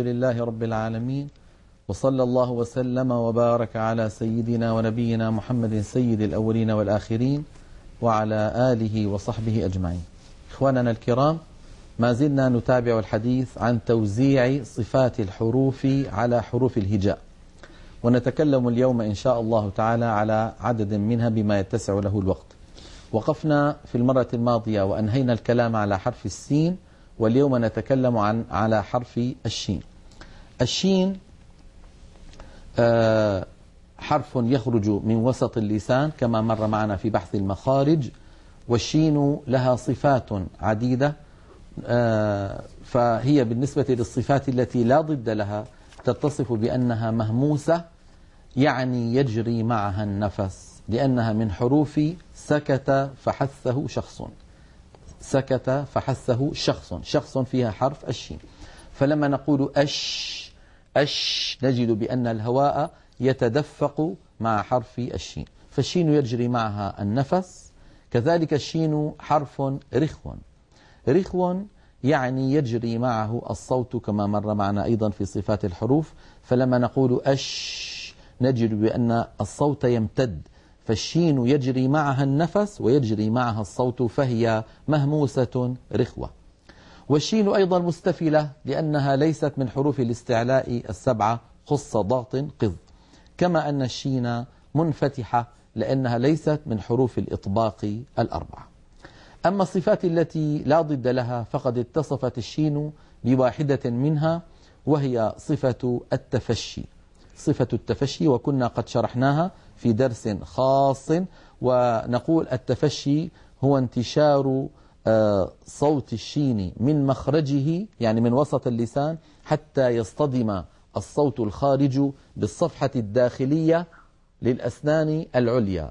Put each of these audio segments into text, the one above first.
لله رب العالمين وصلى الله وسلم وبارك على سيدنا ونبينا محمد سيد الأولين والآخرين وعلى آله وصحبه أجمعين. إخواننا الكرام ما زلنا نتابع الحديث عن توزيع صفات الحروف على حروف الهجاء. ونتكلم اليوم إن شاء الله تعالى على عدد منها بما يتسع له الوقت. وقفنا في المرة الماضية وأنهينا الكلام على حرف السين واليوم نتكلم عن على حرف الشين. الشين آه، حرف يخرج من وسط اللسان كما مر معنا في بحث المخارج والشين لها صفات عديدة آه، فهي بالنسبة للصفات التي لا ضد لها تتصف بأنها مهموسة يعني يجري معها النفس لأنها من حروف سكت فحثه شخص. سكت فحثه شخص شخص فيها حرف الشين. فلما نقول أش أش نجد بأن الهواء يتدفق مع حرف الشين. فالشين يجري معها النفس كذلك الشين حرف رخو. رخو يعني يجري معه الصوت كما مر معنا أيضا في صفات الحروف. فلما نقول أش نجد بأن الصوت يمتد. فالشين يجري معها النفس ويجري معها الصوت فهي مهموسة رخوة. والشين أيضا مستفلة لأنها ليست من حروف الاستعلاء السبعة خص ضغط قض كما أن الشين منفتحة لأنها ليست من حروف الإطباق الأربعة. أما الصفات التي لا ضد لها فقد اتصفت الشين بواحدة منها وهي صفة التفشي. صفة التفشي وكنا قد شرحناها في درس خاص ونقول التفشي هو انتشار صوت الشين من مخرجه يعني من وسط اللسان حتى يصطدم الصوت الخارج بالصفحة الداخلية للأسنان العليا.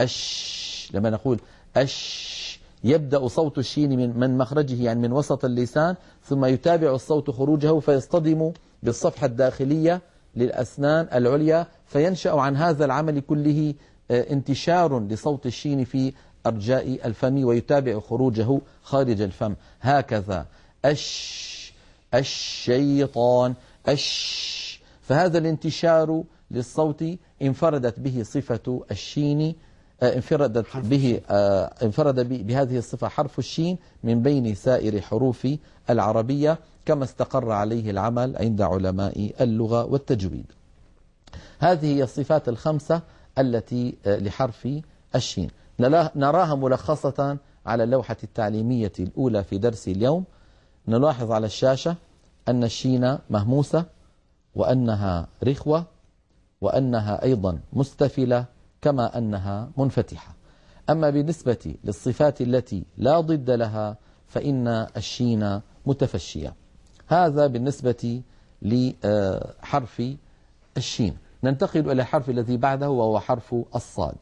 أش لما نقول أش يبدأ صوت الشين من, من مخرجه يعني من وسط اللسان ثم يتابع الصوت خروجه فيصطدم بالصفحة الداخلية للأسنان العليا فينشأ عن هذا العمل كله آه، انتشار لصوت الشين في أرجاء الفم ويتابع خروجه خارج الفم. هكذا. أش الشيطان أش. فهذا الانتشار للصوت انفردت به صفة الشين آه، انفردت به آه، انفرد بهذه الصفة حرف الشين من بين سائر حروف العربية كما استقر عليه العمل عند علماء اللغة والتجويد. هذه هي الصفات الخمسة التي آه، لحرف الشين. نراها ملخصة على اللوحة التعليمية الأولى في درس اليوم. نلاحظ على الشاشة أن الشين مهموسة وأنها رخوة وأنها أيضا مستفلة كما أنها منفتحة. أما بالنسبة للصفات التي لا ضد لها فإن الشين متفشية. هذا بالنسبة لحرف الشين. ننتقل إلى الحرف الذي بعده وهو حرف الصاد.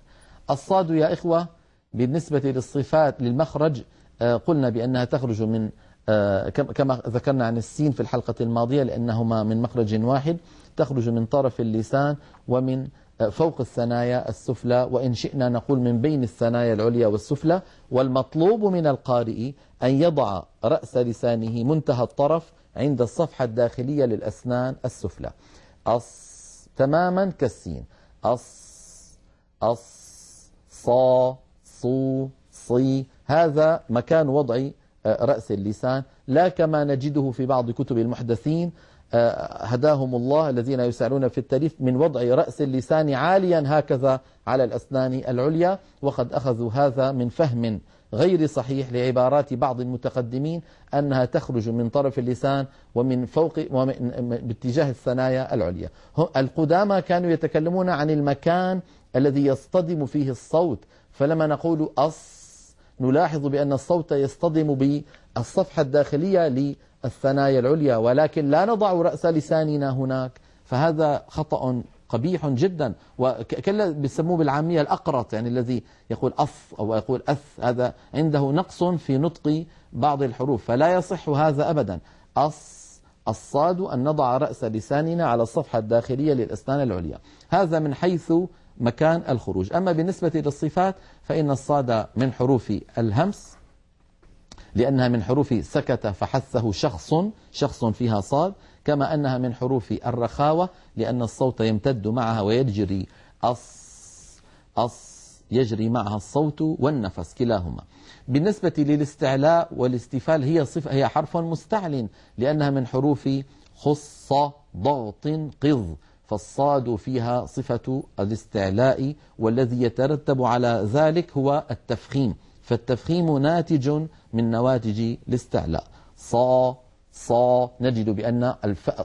الصاد يا إخوة بالنسبة للصفات للمخرج آه، قلنا بأنها تخرج من آه، كما ذكرنا عن السين في الحلقة الماضية لأنهما من مخرج واحد تخرج من طرف اللسان ومن آه، فوق الثنايا السفلى وإن شئنا نقول من بين الثنايا العليا والسفلى والمطلوب من القارئ أن يضع رأس لسانه منتهى الطرف عند الصفحة الداخلية للأسنان السفلى. أص تماما كالسين. أص أص صا صو صي. هذا مكان وضع آه، رأس اللسان. لا كما نجده في بعض كتب المحدثين آه، هداهم الله الذين يسألون في التاريخ من وضع رأس اللسان عاليا هكذا على الأسنان العليا وقد أخذوا هذا من فهم. غير صحيح لعبارات بعض المتقدمين أنها تخرج من طرف اللسان ومن فوق ومن باتجاه الثنايا العليا. القدامى كانوا يتكلمون عن المكان الذي يصطدم فيه الصوت فلما نقول أص نلاحظ بأن الصوت يصطدم بالصفحة الداخلية للثنايا العليا ولكن لا نضع رأس لساننا هناك فهذا خطأ قبيح جدا. وكلا بيسموه بالعامية الأقرط يعني الذي يقول أف أو يقول أث هذا عنده نقص في نطق بعض الحروف فلا يصح هذا أبدا. أص الصاد أن نضع رأس لساننا على الصفحة الداخلية للأسنان العليا. هذا من حيث مكان الخروج. أما بالنسبة للصفات فإن الصاد من حروف الهمس لأنها من حروف سكت فحثه شخص شخص فيها صاد. كما أنها من حروف الرخاوة لأن الصوت يمتد معها ويجري. أص أص يجري معها الصوت والنفس كلاهما. بالنسبة للاستعلاء والاستفال هي صفة هي حرف مستعل لأنها من حروف خص ضغط قض فالصاد فيها صفة الاستعلاء والذي يترتب على ذلك هو التفخيم. فالتفخيم ناتج من نواتج الاستعلاء. صا صا نجد بأن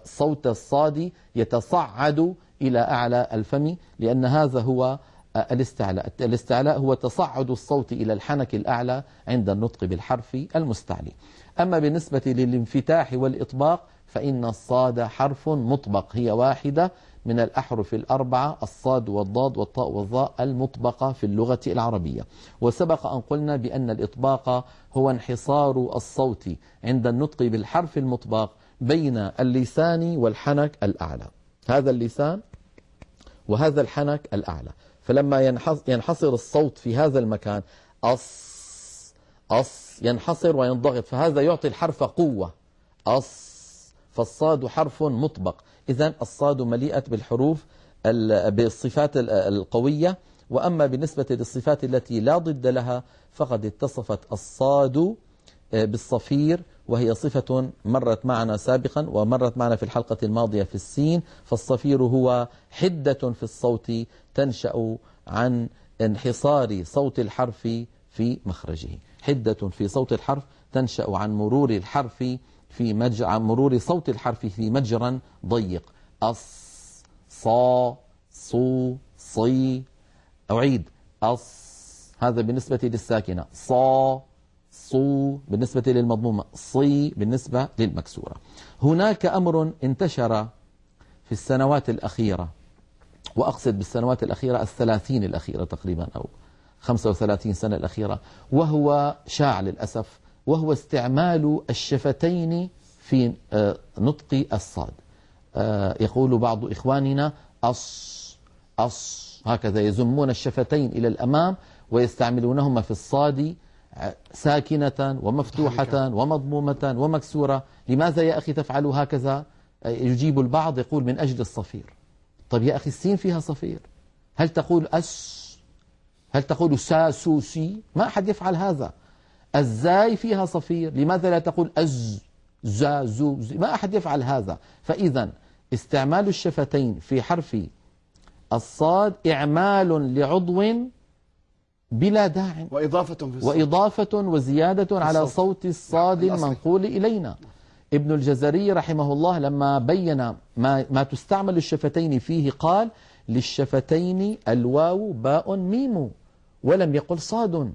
صوت الصاد يتصعد إلى أعلى الفم لأن هذا هو الاستعلاء. الاستعلاء هو تصعد الصوت إلى الحنك الأعلى عند النطق بالحرف المستعلي. أما بالنسبة للانفتاح والإطباق فإن الصاد حرف مطبق هي واحدة من الأحرف الأربعة الصاد والضاد والطاء والظاء المطبقة في اللغة العربية. وسبق أن قلنا بأن الإطباق هو انحصار الصوت عند النطق بالحرف المطبق بين اللسان والحنك الأعلى. هذا اللسان وهذا الحنك الأعلى. فلما ينحصر الصوت في هذا المكان أص أص ينحصر وينضغط فهذا يعطي الحرف قوة. أص فالصاد حرف مطبق. إذا الصاد مليئة بالحروف بالصفات القوية وأما بالنسبة للصفات التي لا ضد لها فقد اتصفت الصاد آه، بالصفير وهي صفة مرت معنا سابقا ومرت معنا في الحلقة الماضية في السين فالصفير هو حدة في الصوت تنشأ عن انحصار صوت الحرف في مخرجه. حدة في صوت الحرف تنشأ عن مرور الحرف في مج... عن مرور صوت الحرف في مجرى ضيق. أص صا صو صي. أعيد. أص هذا بالنسبة للساكنة. صا صو بالنسبة للمضمومة. صي بالنسبة للمكسورة. هناك أمر انتشر في السنوات الأخيرة. وأقصد بالسنوات الأخيرة الثلاثين الأخيرة تقريبا أو 35 سنة الأخيرة وهو شاع للأسف وهو استعمال الشفتين في آه، نطق الصاد. آه، يقول بعض إخواننا أص أص هكذا يزمون الشفتين إلى الأمام ويستعملونهما في الصاد ساكنة ومفتوحة ومضمومة ومكسورة. لماذا يا أخي تفعل هكذا؟ يجيب البعض يقول من أجل الصفير. طيب يا أخي السين فيها صفير. هل تقول أس؟ هل تقول سا سو سي ما أحد يفعل هذا. الزاي فيها صفير لماذا لا تقول أز زا زو زي ما أحد يفعل هذا. فإذا استعمال الشفتين في حرف الصاد إعمال لعضو بلا داع. وإضافة في الصوت. وإضافة وزيادة على صوت الصاد المنقول إلينا. ابن الجزري رحمه الله لما بين ما, ما تستعمل الشفتين فيه قال للشفتين الواو باء ميم ولم يقل صاد.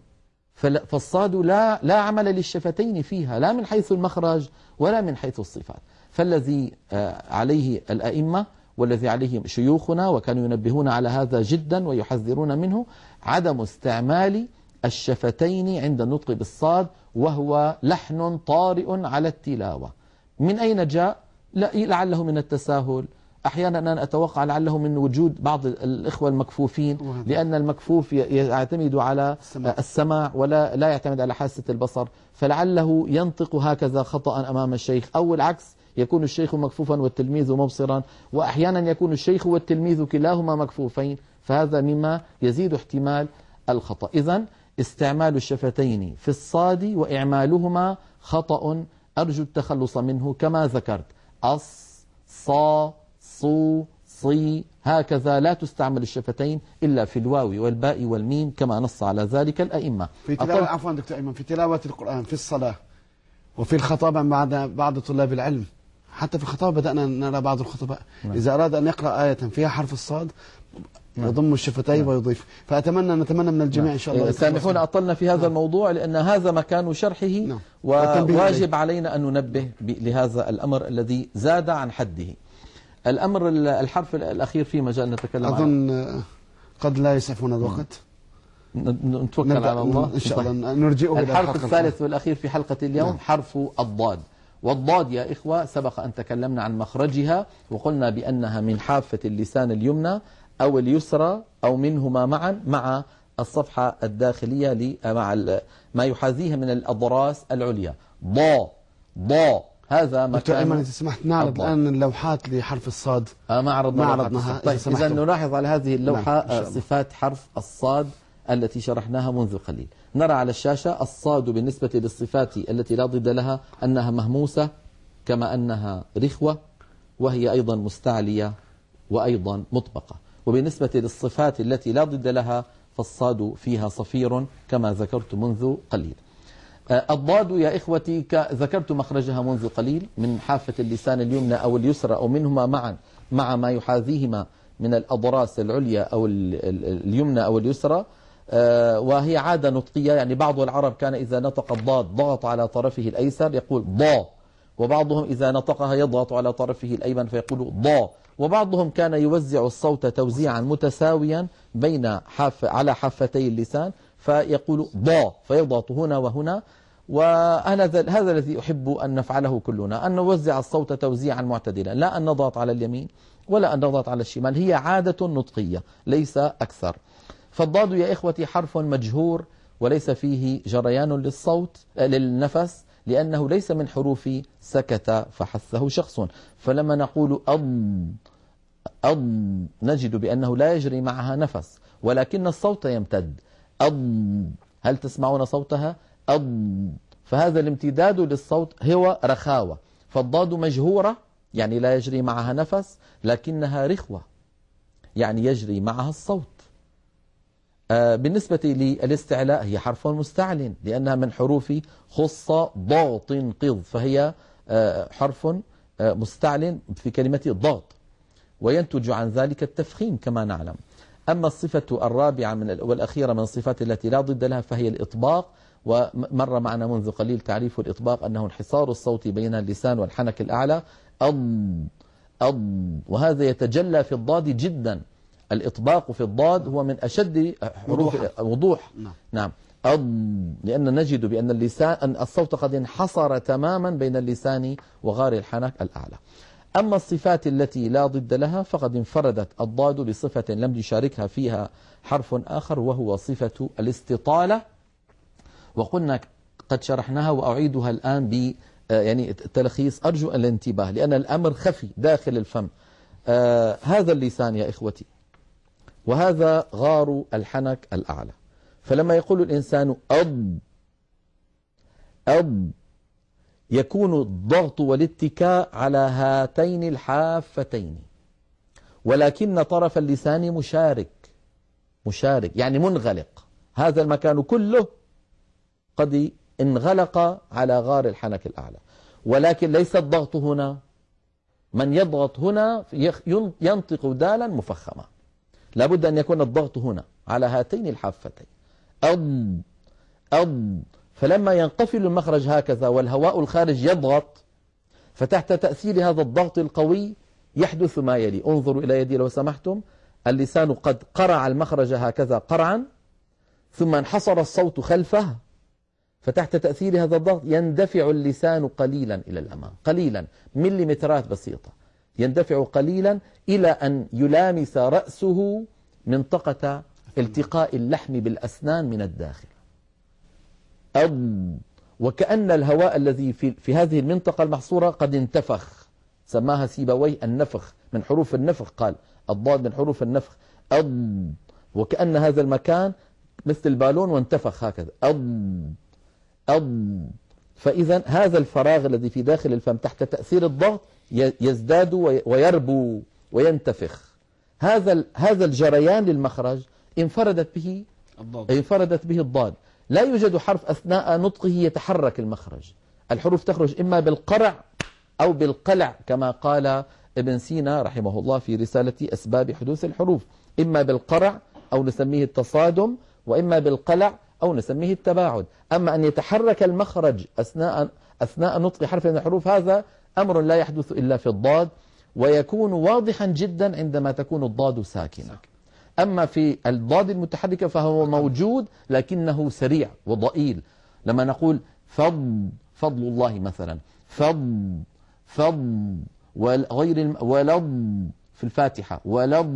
فالصاد لا, لا عمل للشفتين فيها لا من حيث المخرج ولا من حيث الصفات. فالذي آه، عليه الأئمة والذي عليه شيوخنا وكانوا ينبهون على هذا جدا ويحذرون منه عدم استعمال الشفتين عند النطق بالصاد وهو لحن طارئ على التلاوة. من أين جاء؟ لعله من التساهل. أحيانا أنا أتوقع لعله من وجود بعض الإخوة المكفوفين لأن المكفوف يعتمد على السماع. ولا لا يعتمد على حاسة البصر. فلعله ينطق هكذا خطأ أمام الشيخ. أو العكس يكون الشيخ مكفوفا والتلميذ مبصرا وأحيانا يكون الشيخ والتلميذ كلاهما مكفوفين. فهذا مما يزيد احتمال الخطأ. إذا استعمال الشفتين في الصاد وإعمالهما خطأ. أرجو التخلص منه كما ذكرت. أص صا صو صي هكذا لا تستعمل الشفتين إلا في الواو والباء والميم كما نص على ذلك الأئمة في تلاوة عفوا دكتور أيمن في تلاوة القرآن في الصلاة وفي الخطابة بعد بعض طلاب العلم حتى في الخطابة بدأنا نرى بعض الخطباء نعم. إذا أراد أن يقرأ آية فيها حرف الصاد نعم. يضم الشفتين نعم. ويضيف فأتمنى نتمنى من الجميع إن شاء الله سامحونا أطلنا في هذا نعم. الموضوع لأن هذا مكان شرحه نعم. وواجب علينا أن ننبه لهذا الأمر الذي زاد عن حده الأمر الحرف الأخير في مجال نتكلم أظن عنه. قد لا يسعفنا الوقت. نتوكل على الله. إن شاء الله. نرجئه الحرف الثالث والأخير في حلقة اليوم نعم. حرف الضاد. والضاد يا إخوة سبق أن تكلمنا عن مخرجها وقلنا بأنها من حافة اللسان اليمنى أو اليسرى أو منهما معا مع الصفحة الداخلية مع ما يحاذيها من الأضراس العليا. ضا ضا هذا دكتور ايمن مكان إذا سمحت نعرض. الآن اللوحات لحرف الصاد آه ما عرضنا ما عرضناها،. طيب. إذا نلاحظ على هذه نعم، الله. صفات حرف الصاد التي شرحناها منذ قليل نرى على الشاشة الصاد بالنسبة للصفات التي لا ضد لها أنها مهموسة كما أنها رخوة وهي أيضا مستعلية وأيضا مطبقة وبالنسبة للصفات التي لا ضد لها فالصاد فيها صفير كما ذكرت منذ قليل الضاد يا إخوتي ذكرت مخرجها منذ قليل من حافة اللسان اليمنى أو اليسرى أو منهما معا مع ما يحاذيهما من الأضراس العليا أو ال- ال- اليمنى أو اليسرى. آه، وهي عادة نطقية يعني بعض العرب كان إذا نطق الضاد ضغط على طرفه الأيسر يقول ضا وبعضهم إذا نطقها يضغط على طرفه الأيمن فيقول ضا. وبعضهم كان يوزع الصوت توزيعا متساويا بين حاف على حافتي اللسان. فيقول ضا فيضغط هنا وهنا. وهذا هذا الذي أحب أن نفعله كلنا أن نوزع الصوت توزيعا معتدلا لا أن نضغط على اليمين ولا أن نضغط على الشمال. هي عادة نطقية ليس أكثر. فالضاد يا إخوتي حرف مجهور وليس فيه جريان للصوت آه، للنفس لأنه ليس من حروف سكت فحثه شخص. فلما نقول أض أض نجد بأنه لا يجري معها نفس ولكن الصوت يمتد. أض. هل تسمعون صوتها؟ أض. فهذا الامتداد للصوت هو رخاوة. فالضاد مجهورة يعني لا يجري معها نفس لكنها رخوة. يعني يجري معها الصوت. آه، بالنسبة للاستعلاء هي حرف مستعل لأنها من حروف خص ضغط قض. فهي آه، حرف آه، مستعل في كلمة ضغط وينتج عن ذلك التفخيم كما نعلم. أما الصفة الرابعة من ال- والأخيرة من الصفات التي لا ضد لها فهي الإطباق ومر معنا منذ قليل تعريف الإطباق أنه انحصار الصوت بين اللسان والحنك الأعلى أض أض وهذا يتجلى في الضاد جدا الإطباق في الضاد هو من أشد حروف. وضوح نعم. نعم أض لأن نجد بأن اللسان أن الصوت قد انحصر تماما بين اللسان وغار الحنك الأعلى أما الصفات التي لا ضد لها فقد انفردت الضاد بصفة لم يشاركها فيها حرف آخر وهو صفة الاستطالة. وقلنا قد شرحناها وأعيدها الآن ب آه، يعني تلخيص. أرجو الانتباه لأن الأمر خفي داخل الفم. آه هذا اللسان يا إخوتي وهذا غار الحنك الأعلى. فلما يقول الإنسان أض أض يكون الضغط والاتكاء على هاتين الحافتين. ولكن طرف اللسان مشارك. مشارك يعني منغلق. هذا المكان كله قد انغلق على غار الحنك الأعلى. ولكن ليس الضغط هنا. من يضغط هنا ينطق دالا مفخمة لابد أن يكون الضغط هنا على هاتين الحافتين. أض أض فلما ينقفل المخرج هكذا والهواء الخارج يضغط فتحت تأثير هذا الضغط القوي يحدث ما يلي. انظروا إلى يدي لو سمحتم. اللسان قد قرع المخرج هكذا قرعا ثم انحصر الصوت خلفه فتحت تأثير هذا الضغط. يندفع اللسان قليلا إلى الأمام. قليلا مليمترات بسيطة. يندفع قليلا إلى أن يلامس رأسه منطقة التقاء اللحم بالأسنان من الداخل. أض. وكأن الهواء الذي في, في هذه المنطقة المحصورة قد انتفخ. سماها سيبويه النفخ من حروف النفخ قال. الضاد من حروف النفخ. أض. وكأن هذا المكان مثل البالون وانتفخ هكذا. أض. أض. فإذا هذا الفراغ الذي في داخل الفم تحت تأثير الضغط يزداد وي- ويربو وينتفخ. هذا هذا الجريان للمخرج انفردت به الضاد. انفردت به الضاد. لا يوجد حرف أثناء نطقه يتحرك المخرج. الحروف تخرج إما بالقرع أو بالقلع كما قال ابن سينا رحمه الله في رسالة أسباب حدوث الحروف. إما بالقرع أو نسميه التصادم وإما بالقلع أو نسميه التباعد. أما أن يتحرك المخرج أثناء أثناء نطق حرف من الحروف هذا أمر لا يحدث إلا في الضاد ويكون واضحا جدا عندما تكون الضاد ساكنة. أما في الضاد المتحركة فهو موجود لكنه سريع وضئيل. لما نقول فض فضل الله مثلا فض فض وغير. ولض في الفاتحة ولض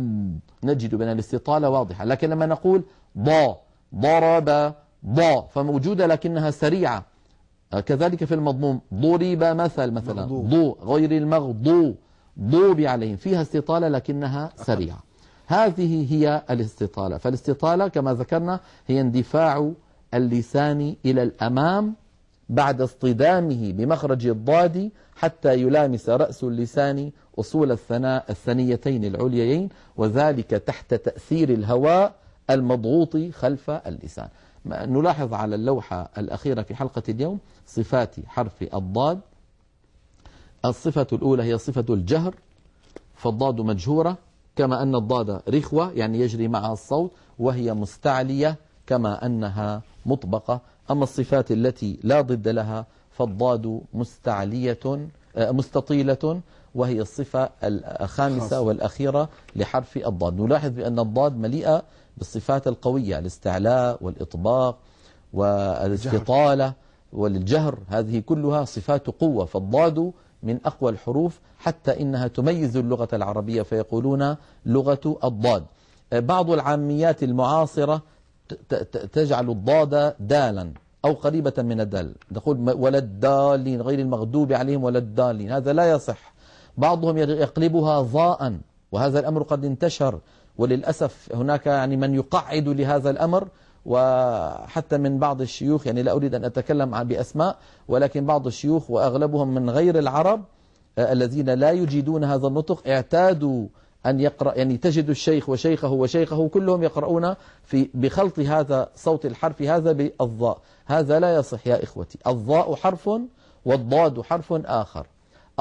نجد بأن الاستطالة واضحة. لكن لما نقول ضا ضرب ضا فموجودة لكنها سريعة. آه، كذلك في المضموم ضرب مثل مثلا. ضو غير المغضوب. ضوب عليهم فيها استطالة لكنها سريعة. هذه هي الاستطالة. فالاستطالة كما ذكرنا هي اندفاع اللسان إلى الأمام بعد اصطدامه بمخرج الضاد حتى يلامس رأس اللسان أصول الثناء الثنيتين العليين وذلك تحت تأثير الهواء المضغوط خلف اللسان. نلاحظ على اللوحة الأخيرة في حلقة اليوم صفات حرف الضاد. الصفة الأولى هي صفة الجهر فالضاد مجهورة كما أن الضاد رخوة يعني يجري معها الصوت وهي مستعلية كما أنها مطبقة. أما الصفات التي لا ضد لها فالضاد مستعلية آه، مستطيلة وهي الصفة الخامسة. والأخيرة لحرف الضاد. نلاحظ بأن الضاد مليئة بالصفات القوية الاستعلاء والإطباق والاستطالة والجهر. هذه كلها صفات قوة فالضاد من أقوى الحروف حتى إنها تميز اللغة العربية فيقولون لغة الضاد. بعض العاميات المعاصرة تجعل الضاد دالا أو قريبة من الدال. نقول م- ولا الدالين غير المغضوب عليهم ولا الدالين. هذا لا يصح. بعضهم يقلبها ضاء وهذا الأمر قد انتشر. وللأسف هناك يعني من يقعد لهذا الأمر وحتى من بعض الشيوخ يعني لا أريد أن أتكلم عن بأسماء ولكن بعض الشيوخ وأغلبهم من غير العرب آه، الذين لا يجيدون هذا النطق اعتادوا أن يقرأ يعني تجد الشيخ وشيخه وشيخه كلهم يقرؤون في بخلط هذا صوت الحرف هذا بالضاء. هذا لا يصح يا إخوتي. الضاء حرف والضاد حرف آخر.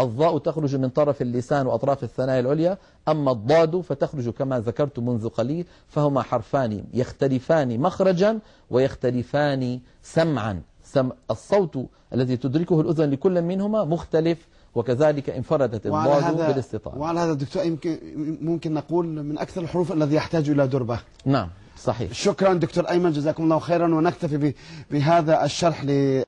الضاء تخرج من طرف اللسان وأطراف الثنايا العليا أما الضاد فتخرج كما ذكرت منذ قليل فهما حرفان يختلفان مخرجا ويختلفان سمعا. سم الصوت الذي تدركه الأذن لكل منهما مختلف وكذلك انفردت الضاد هذا بالاستطالة وعلى هذا دكتور يمكن ممكن نقول من أكثر الحروف الذي يحتاج إلى دربة. نعم صحيح. شكرا دكتور أيمن جزاكم الله خيرا ونكتفي بهذا الشرح ل